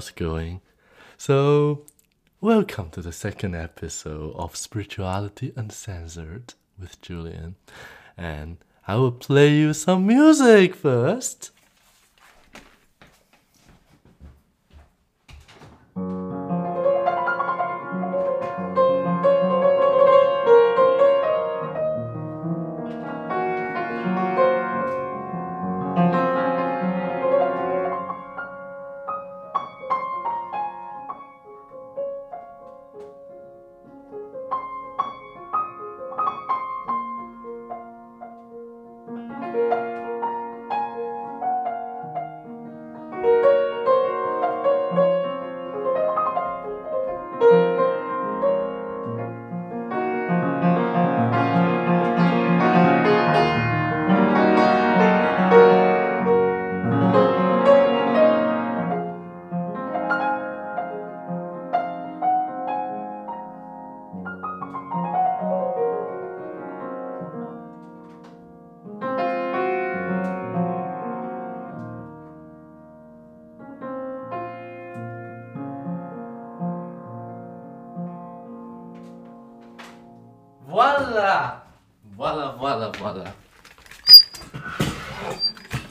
how's it going? So, welcome to the second episode of Spirituality Uncensored with Julian. And I will play you some music first.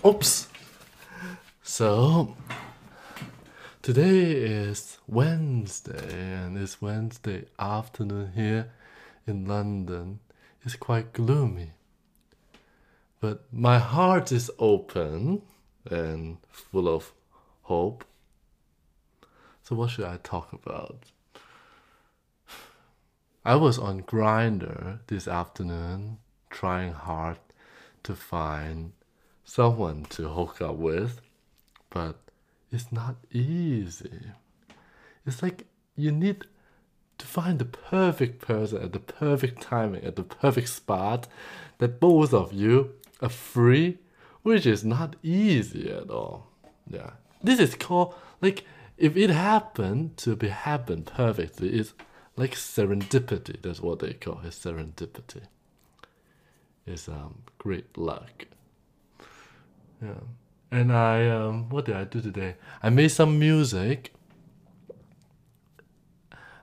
Oops. So, today is Wednesday, and it's Wednesday afternoon here in London. It's quite gloomy. But my heart is open and full of hope. So, what should I talk about? I was on Grindr this afternoon trying hard to find someone to hook up with, but it's not easy. It's like you need to find the perfect person at the perfect timing, at the perfect spot, that both of you are free, which is not easy at all. Yeah. This is called like if it happened to be happen perfectly, it's like serendipity. That's what they call it. Serendipity. It's um great luck. Yeah. And I um what did I do today? I made some music.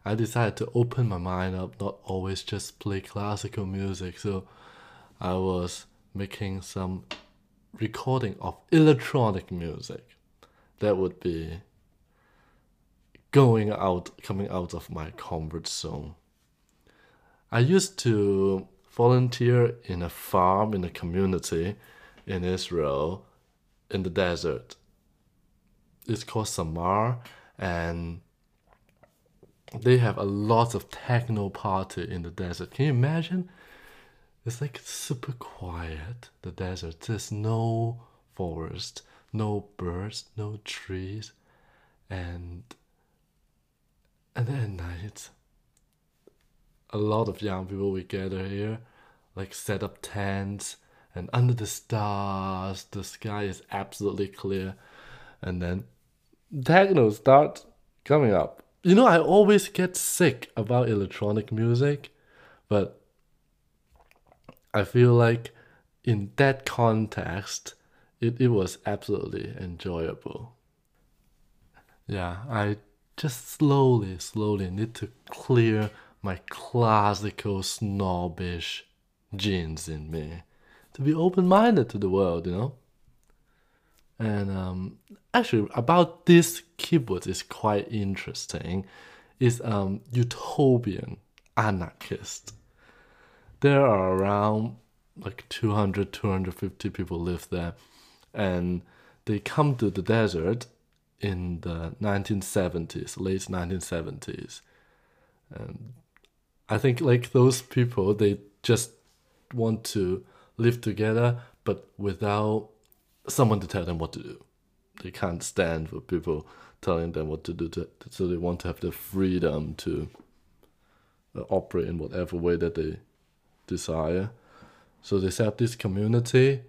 I decided to open my mind up, not always just play classical music. So I was making some recording of electronic music. That would be going out, coming out of my comfort zone. I used to volunteer in a farm in a community in Israel in the desert. It's called Samar, and they have a lot of techno party in the desert. Can you imagine? It's like super quiet, the desert. There's no forest, no birds, no trees, and and then at night, a lot of young people we gather here, like set up tents, and under the stars, the sky is absolutely clear, and then techno starts coming up. You know, I always get sick about electronic music, but I feel like in that context, it, it was absolutely enjoyable. Yeah, I just slowly, slowly need to clear my classical snobbish genes in me to be open minded to the world, you know? And um, actually, about this kibbutz is quite interesting. Is um, utopian anarchist. There are around like 200, 250 people live there, and they come to the desert in the 1970s, late 1970s. And I think like those people, they just want to live together, but without someone to tell them what to do. They can't stand for people telling them what to do, to, so they want to have the freedom to uh, operate in whatever way that they desire. So they set up this community,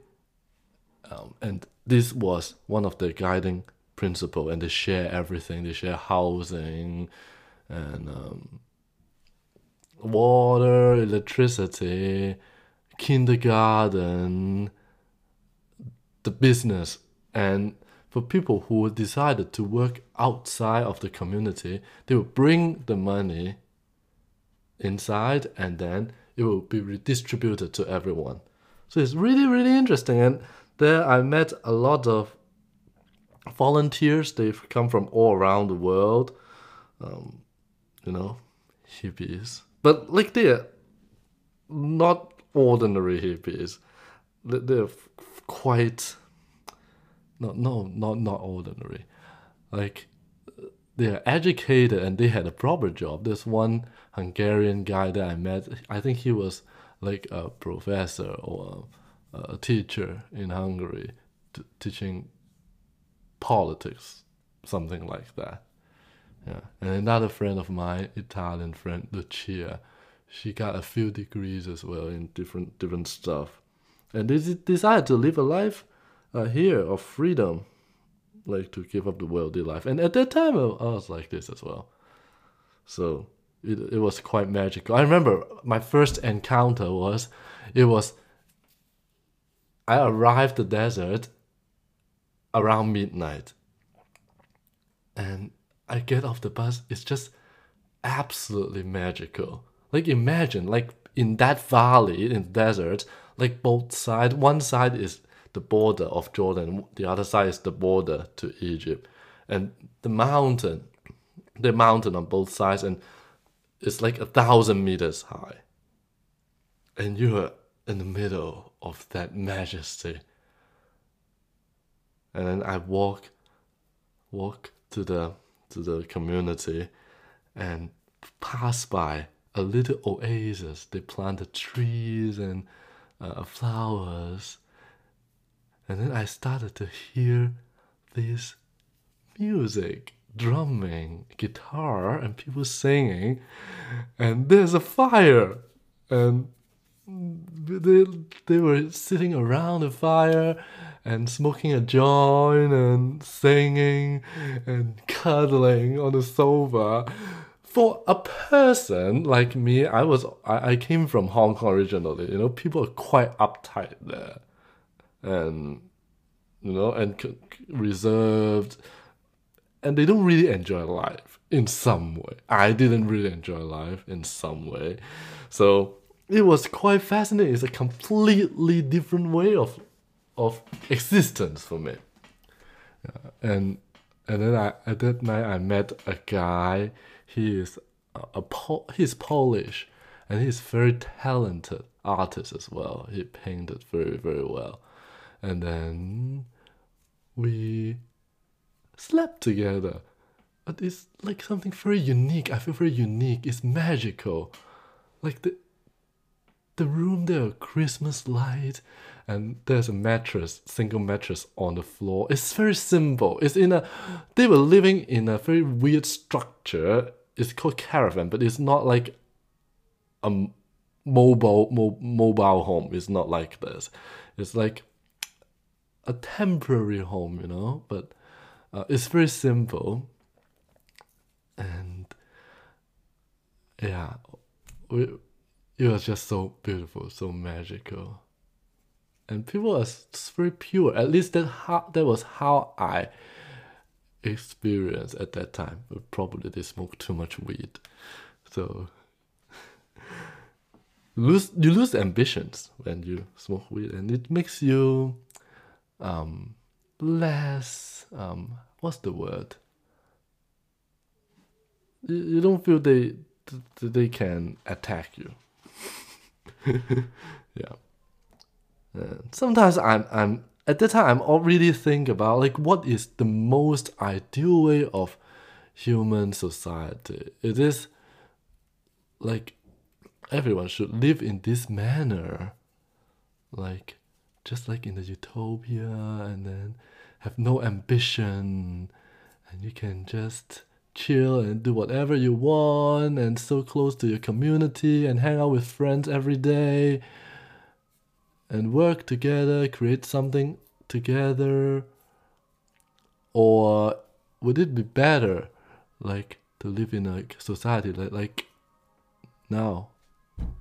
um, and this was one of their guiding principle and they share everything they share housing and um, water electricity kindergarten the business and for people who decided to work outside of the community, they will bring the money inside and then it will be redistributed to everyone. So it's really, really interesting. And there I met a lot of volunteers. They've come from all around the world, um, you know, hippies. But like they're not ordinary hippies. They're quite no no not not ordinary. Like they're educated and they had a proper job. There's one Hungarian guy that I met. I think he was like a professor or a, a teacher in Hungary, t- teaching politics, something like that. Yeah, and another friend of mine, Italian friend Lucia, she got a few degrees as well in different different stuff, and they decided to live a life uh, here of freedom, like to give up the worldly life. And at that time, I was like this as well. So it it was quite magical. I remember my first encounter was, it was. I arrived the desert around midnight, and I get off the bus. It's just absolutely magical. Like imagine, like in that valley in the desert, like both sides. One side is the border of Jordan, the other side is the border to Egypt, and the mountain, the mountain on both sides, and it's like a thousand meters high. And you're in the middle of that majesty. And then I walk, walk to the to the community, and pass by a little oasis. They planted trees and uh, flowers. And then I started to hear this music, drumming, guitar, and people singing. And there's a fire. And they, they were sitting around the fire and smoking a joint and singing and cuddling on the sofa for a person like me, I was I, I came from Hong Kong originally. You know, people are quite uptight there, and you know, and c- reserved, and they don't really enjoy life in some way. I didn't really enjoy life in some way, so it was quite fascinating. It's a completely different way of of existence for me, and and then I at that night I met a guy he is a, a he's Polish, and he's very talented artist as well. He painted very very well, and then we slept together. But it's like something very unique. I feel very unique. It's magical, like the the room there, are Christmas light, and there's a mattress, single mattress on the floor. It's very simple. It's in a, they were living in a very weird structure. It's called caravan, but it's not like a mobile mo- mobile home. It's not like this. It's like a temporary home, you know. But uh, it's very simple, and yeah, we, it was just so beautiful, so magical and people are very pure. At least that how that was how I experienced at that time. But probably they smoked too much weed, so lose you lose ambitions when you smoke weed, and it makes you um less um what's the word? You, you don't feel they they can attack you. yeah. Sometimes I'm I'm at that time I'm already think about like what is the most ideal way of human society. It is like everyone should live in this manner. Like just like in the utopia and then have no ambition and you can just chill and do whatever you want and so close to your community and hang out with friends every day and work together, create something together? Or would it be better, like, to live in a society like, like now,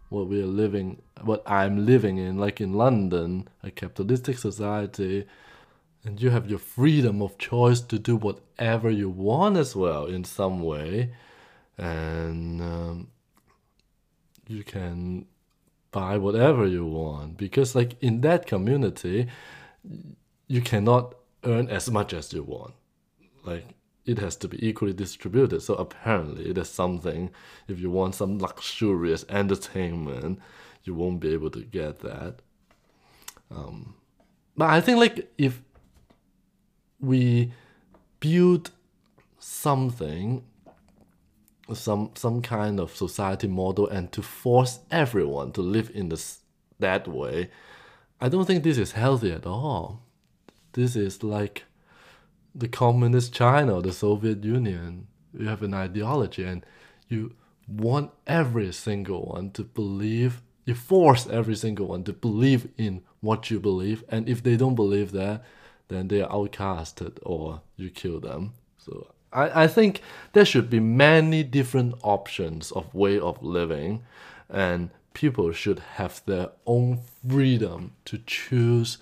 what we are living, what I'm living in, like in London, a capitalistic society, and you have your freedom of choice to do whatever you want as well in some way and um, you can buy whatever you want because like in that community you cannot earn as much as you want. Like it has to be equally distributed. So apparently is something if you want some luxurious entertainment you won't be able to get that. Um, but i think like if we build something some some kind of society model and to force everyone to live in this that way i don't think this is healthy at all. This is like the communist china or the soviet union. You have an ideology and you want every single one to believe you force every single one to believe in what you believe and if they don't believe that then they are outcasted or you kill them. So I, I think there should be many different options of way of living and people should have their own freedom to choose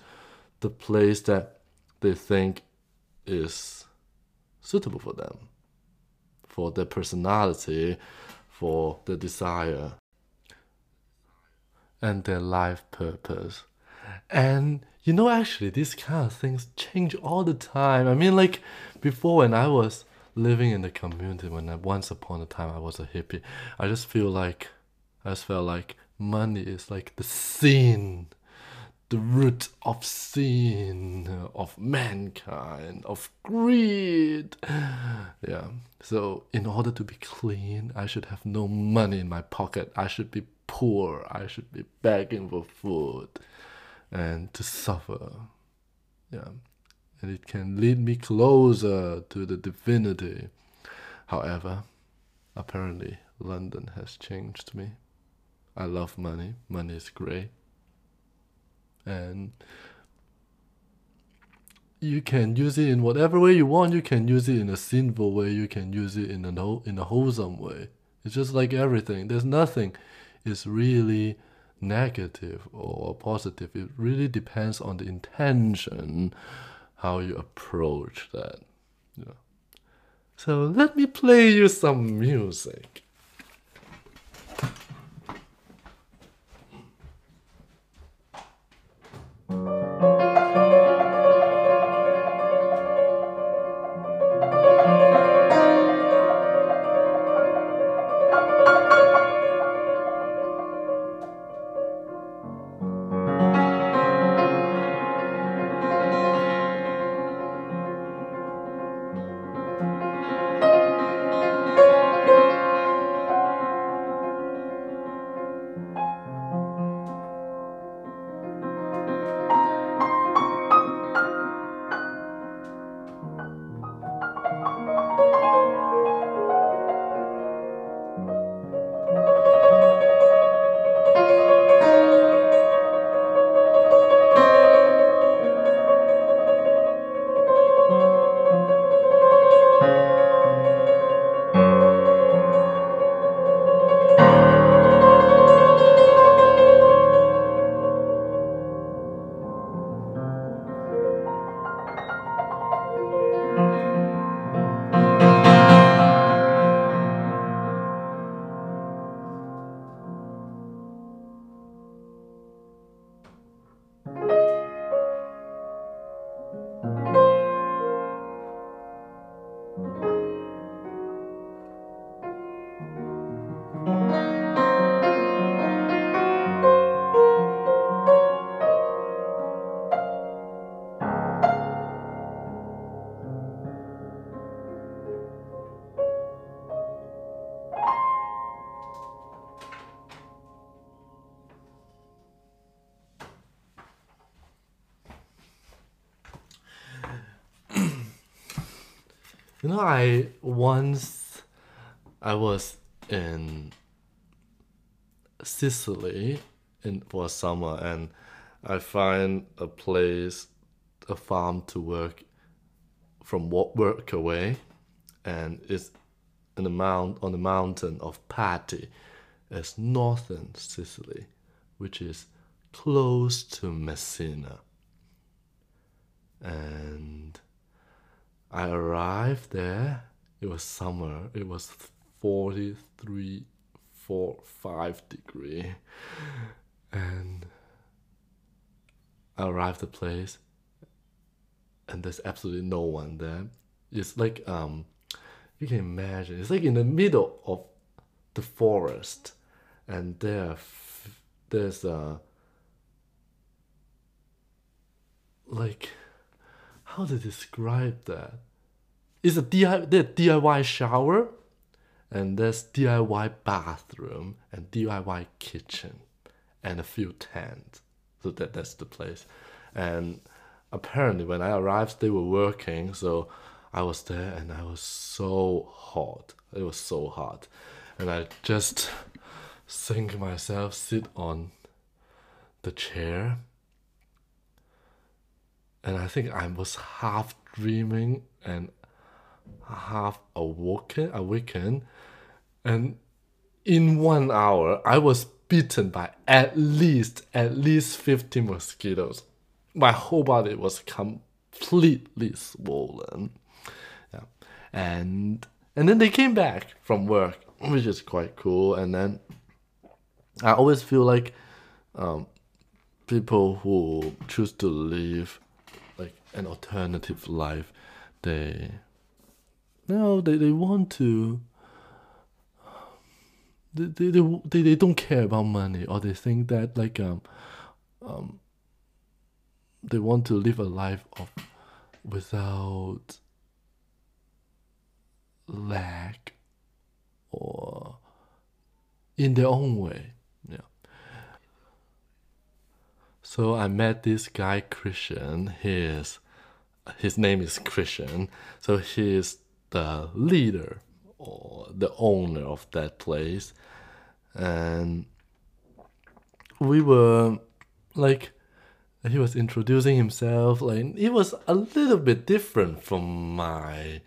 the place that they think is suitable for them for their personality for their desire and their life purpose. And you know actually these kind of things change all the time. I mean like before when i was living in the community when I, once upon a time I was a hippie. I just feel like I just felt like money is like the sin, the root of sin of mankind, of greed. Yeah. So in order to be clean, I should have no money in my pocket. I should be poor. I should be begging for food and to suffer. Yeah and it can lead me closer to the divinity. However, apparently London has changed me. I love money. Money is great. And you can use it in whatever way you want. You can use it in a sinful way. You can use it in a no, in a wholesome way. It's just like everything. There's nothing is really negative or positive. It really depends on the intention how you approach that. Yeah. So let me play you some music. You know, I once I was in Sicily in for summer, and I find a place, a farm to work from work away, and it's in the mount on the mountain of Patti, it's northern Sicily, which is close to Messina. and I arrived there. It was summer. It was 43, 4, 5 degree. And I arrived the place and there's absolutely no one there. It's like um you can imagine it's like in the middle of the forest and there there's a like how to describe that? It's a DIY, DIY shower and there's DIY bathroom and DIY kitchen and a few tents. So that that's the place. And apparently when I arrived they were working so I was there and I was so hot. It was so hot. And I just sink myself sit on the chair and I think I was half dreaming and half awoken awakened. And in one hour I was bitten by at least at least 50 mosquitoes. My whole body was completely swollen. Yeah. And and then they came back from work which is quite cool. And then I always feel like um, people who choose to like an alternative life they no they, they want to they, they, they, they, don't care about money or they think that like um um they want to live a life of without lack or in their own way yeah. So i met this guy christian. His his name is christian so he is the leader or the owner of that place. And we were like he was introducing himself like it was a little bit different from my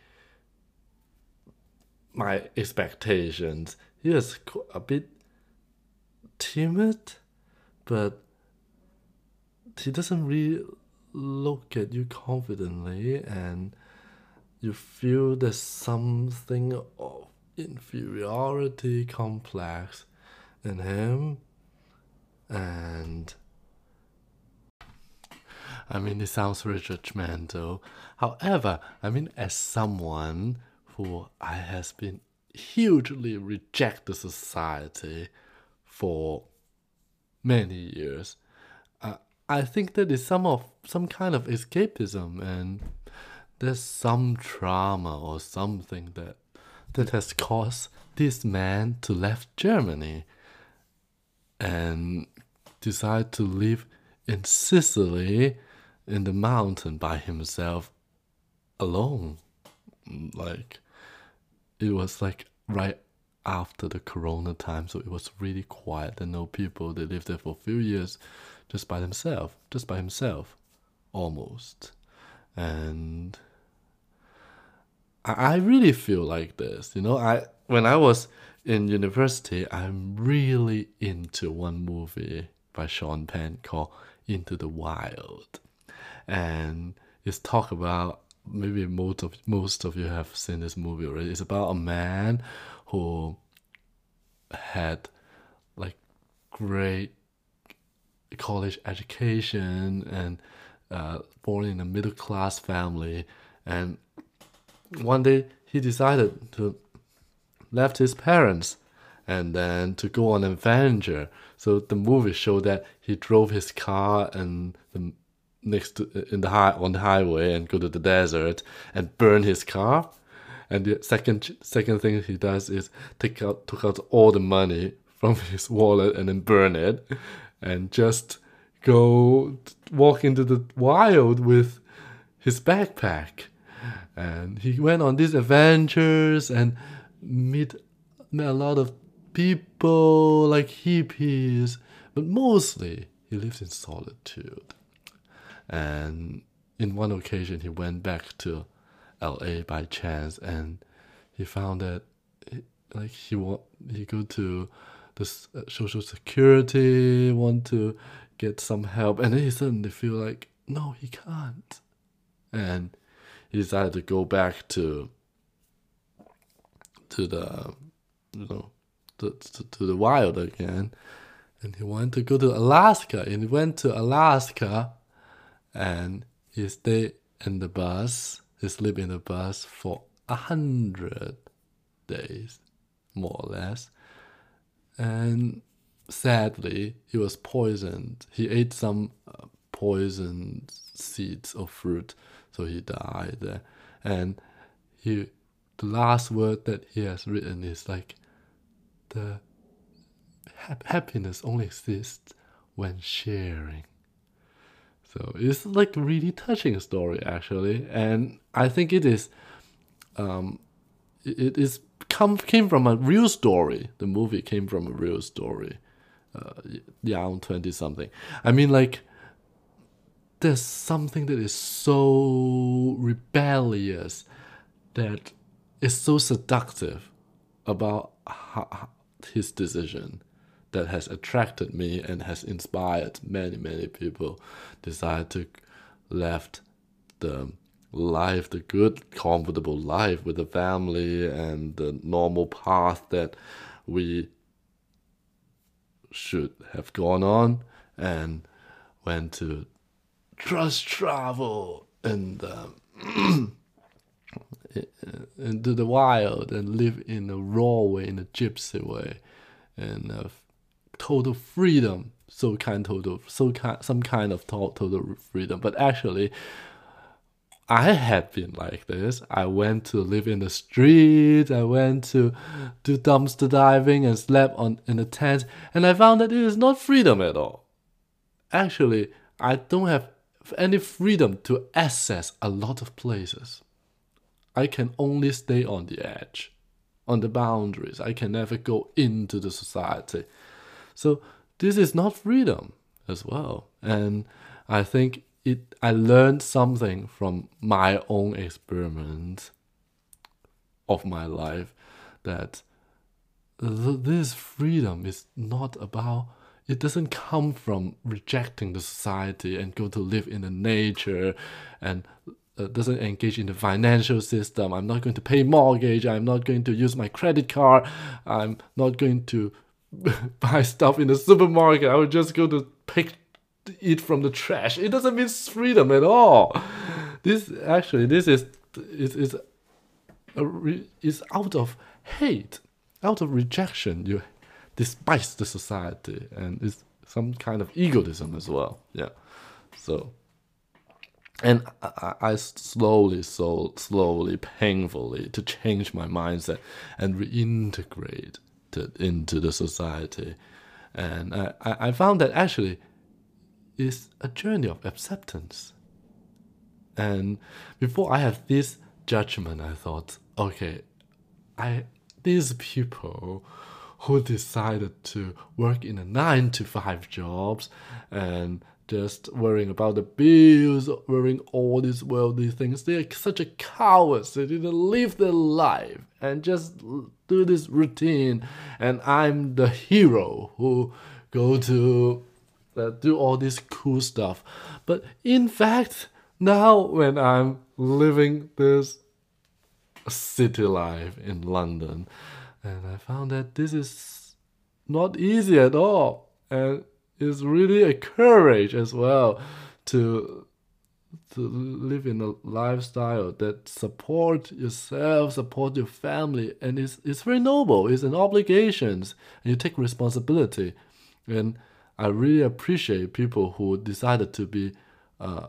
my expectations. He was a bit timid but he doesn't really look at you confidently and you feel there's something of inferiority complex in him and I mean, it sounds very judgmental. However, I mean, as someone who I has been hugely rejected society for many years, I think that is some of some kind of escapism, and there's some trauma or something that that has caused this man to left Germany and decide to live in Sicily in the mountain by himself alone. Like, it was like right after the corona time, so it was really quiet and no people. They lived there for a few years just by himself, just by himself, almost. And I, I really feel like this, you know. I when I was in university, I'm really into one movie by Sean Penn called Into the Wild and it's talk about maybe most of most of you have seen this movie already. It's about a man who had like great college education and uh, born in a middle class family, and one day he decided to left his parents and then to go on an adventure. So the movie showed that he drove his car and the next to in the high on the highway and go to the desert and burn his car. And the second second thing he does is take out took out all the money from his wallet and then burn it, and just go walk into the wild with his backpack. And he went on these adventures and meet, met a lot of people like hippies, but mostly he lived in solitude. And in one occasion, he went back to L.A. by chance, and he found that like he want he go to the uh, social security, want to get some help, and then he suddenly feel like no, he can't. and he decided to go back to to the you know to, to, to the wild again. And he wanted to go to Alaska and he went to Alaska and he stayed in the bus. He slept in the bus for a hundred days more or less and sadly he was poisoned. He ate some uh, poisoned seeds of fruit so he died and he the last word that he has written is like the ha- happiness only exists when sharing. So it's like a really touching story actually. And i think it is um it is come came from a real story. The movie came from a real story. Uh, young 20 something. I mean like there's something that is so rebellious that is so seductive about his decision that has attracted me and has inspired many many people decide to left the life the good comfortable life with the family and the normal path that we should have gone on and went to trust travel and into the wild and live in a raw way, in a gypsy way, and uh, total freedom. So kind total, so kind, some kind of total freedom. But actually, I had been like this. I went to live in the street. I went to do dumpster diving and slept on in a tent, and I found that it is not freedom at all. Actually, I don't have any freedom to access a lot of places. I can only stay on the edge, on the boundaries. I can never go into the society. So this is not freedom as well. And I think it I learned something from my own experiment of my life that th- this freedom is not about it doesn't come from rejecting the society and go to live in the nature and uh, doesn't engage in the financial system. I'm not going to pay mortgage. I'm not going to use my credit card. I'm not going to buy stuff in the supermarket. I will just go to pick eat from the trash. It doesn't mean freedom at all. This actually this is is is is out of hate, out of rejection. You despise the society, and it's some kind of egotism as well. Yeah, so and I, I slowly, so slowly, painfully to change my mindset and reintegrate into the society. And I, I found that actually is a journey of acceptance. And before I have this judgment, I thought, okay, I these people who decided to work in a nine to five jobs and just worrying about the bills, worrying all these worldly things. They are such a cowards. They didn't live their life and just do this routine. And I'm the hero who go to uh, do all this cool stuff. But in fact, now when I'm living this city life in London, and I found that this is not easy at all. And it's really a courage as well to to live in a lifestyle that support yourself, support your family, and it's it's very noble. It's an obligation, and you take responsibility. And I really appreciate people who decided to be uh,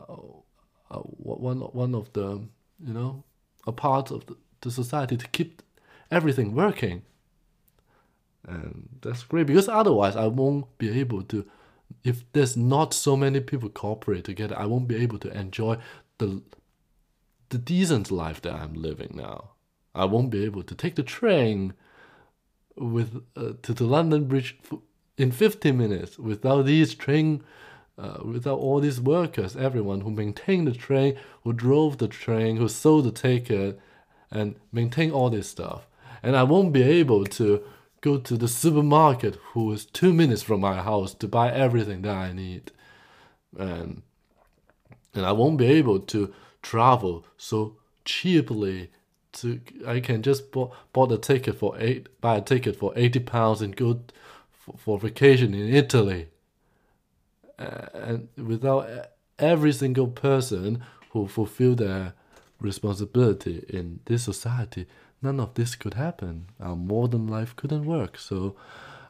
uh, one one of the you know a part of the, the society to keep everything working. And that's great because otherwise I won't be able to if there's not so many people cooperate together, I won't be able to enjoy the the decent life that I'm living now. I won't be able to take the train with uh, to the London Bridge in 15 minutes without these train uh, without all these workers, everyone who maintained the train, who drove the train, who sold the ticket, and maintain all this stuff. And I won't be able to go to the supermarket who is two minutes from my house to buy everything that I need. And and I won't be able to travel so cheaply to I can just bought bought a ticket for eight buy a ticket for eighty pounds and go for, vacation in Italy. Uh, and without every single person who fulfill their responsibility in this society, none of this could happen. Our modern life couldn't work. So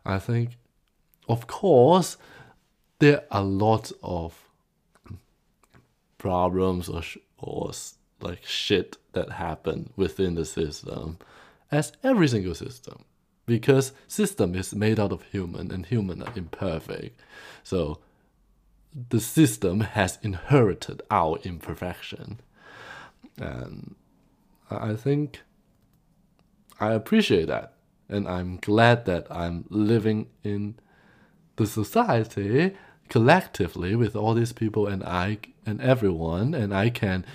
I think, of course, there are lots of problems or, or like shit that happen within the system as every single system because system is made out of human and human are imperfect. So the system has inherited our imperfection. And i think i appreciate that. And i'm glad that i'm living in the society collectively with all these people and i and everyone. And i can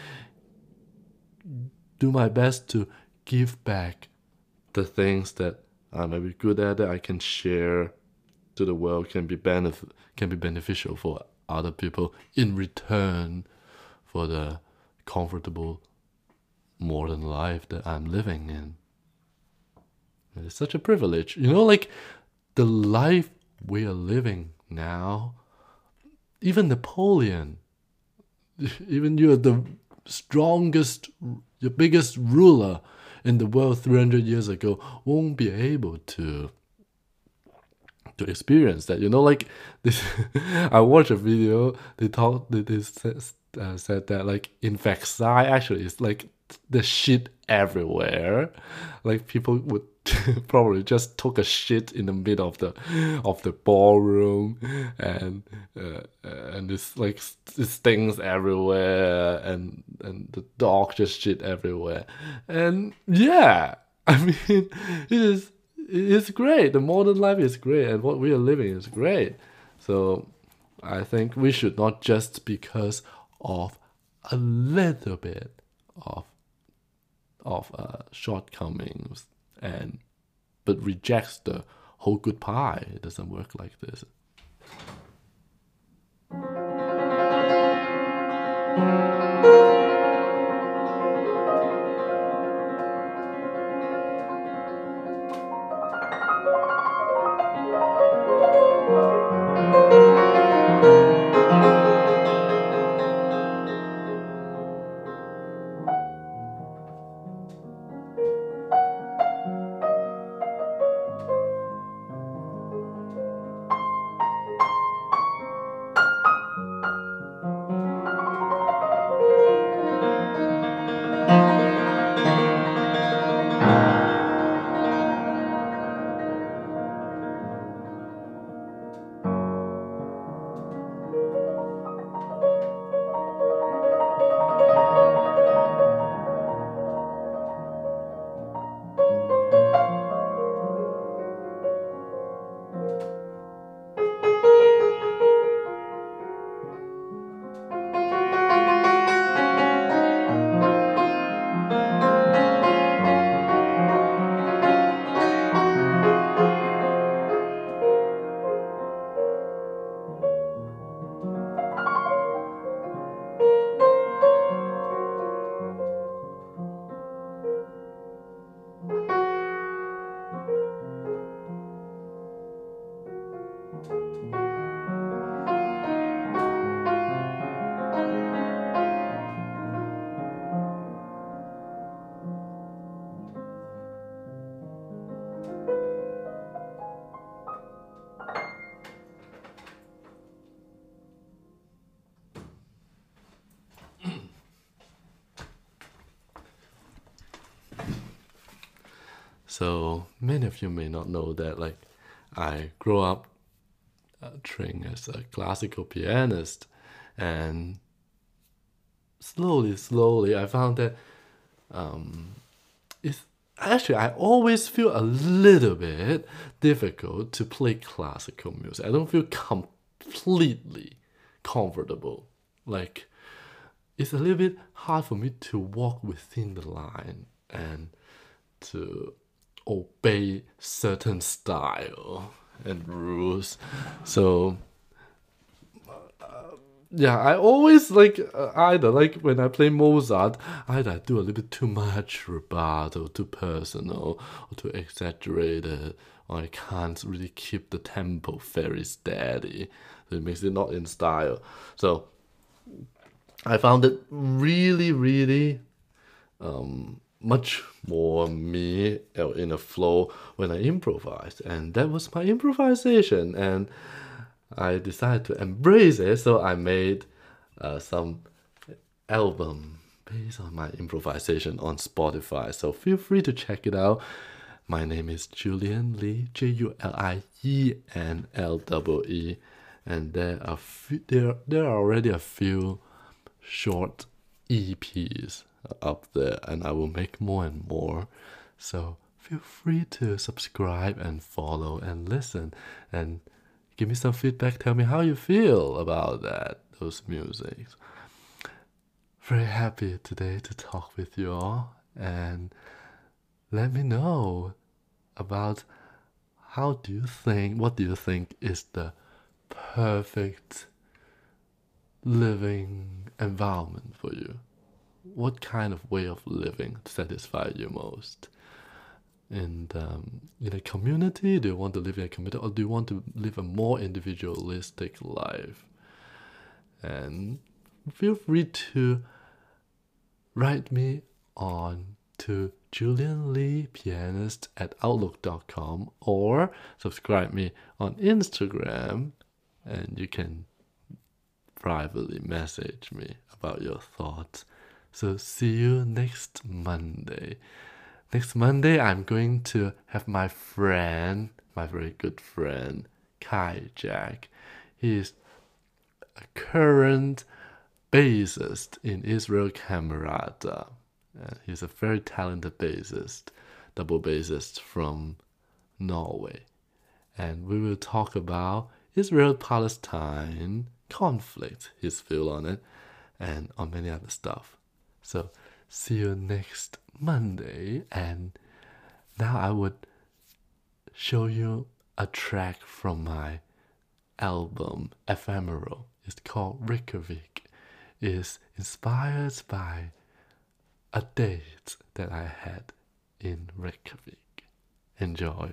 do my best to give back the things that I may be good at it. I can share to the world can be benefit can be beneficial for other people in return for the comfortable modern life that I'm living in. It's such a privilege. You know, like the life we are living now, even Napoleon, even you are the strongest, the biggest ruler in the world 300 years ago won't be able to to experience that. You know, like this. I watched a video. They talked. They, they said, uh, said that like in Versailles actually it's like the shit everywhere. Like people would probably just took a shit in the middle of the of the ballroom and uh, and it's like it stings everywhere and and the dog just shit everywhere. And yeah i mean it is it's great. The modern life is great and what we are living is great. So i think we should not just because of a little bit of of uh, shortcomings and but rejects the whole good pie. It doesn't work like this. So many of you may not know that, like, I grew up uh, training as a classical pianist, and slowly, slowly, I found that um, it's actually I always feel a little bit difficult to play classical music. I don't feel completely comfortable. Like it's a little bit hard for me to walk within the line and to obey certain style and rules. So uh, yeah, I always like uh, either like when I play Mozart, either I do a little bit too much rubato, too personal, or too exaggerated, or I can't really keep the tempo very steady. So it makes it not in style. So I found it really, really um, much more me uh, in a flow when I improvised. and that was my improvisation, and I decided to embrace it. So I made uh, some album based on my improvisation on Spotify. So feel free to check it out. My name is Julien Lee, J U L I E N L E E, and there are there there are already a few short EPs up there, and I will make more and more. So feel free to subscribe and follow and listen and give me some feedback. Tell me how you feel about that, those musics. Very happy today to talk with you all and let me know about how do you think, what do you think is the perfect living environment for you? What kind of way of living satisfies you most? And um, in a community, do you want to live in a community or do you want to live a more individualistic life? And feel free to write me on to Julien Lee Pianist at Outlook.com or subscribe me on Instagram and you can privately message me about your thoughts. So see you next Monday. Next Monday I'm going to have my friend, my very good friend, Kai Jack. He is a current bassist in Israel Camerata. Uh, he's a very talented bassist, double bassist from Norway. And we will talk about Israel Palestine conflict, his view on it, and on many other stuff. So see you next Monday. And now I would show you a track from my album Ephemeral. It's called Reykjavik. It's inspired by a date that I had in Reykjavik. Enjoy.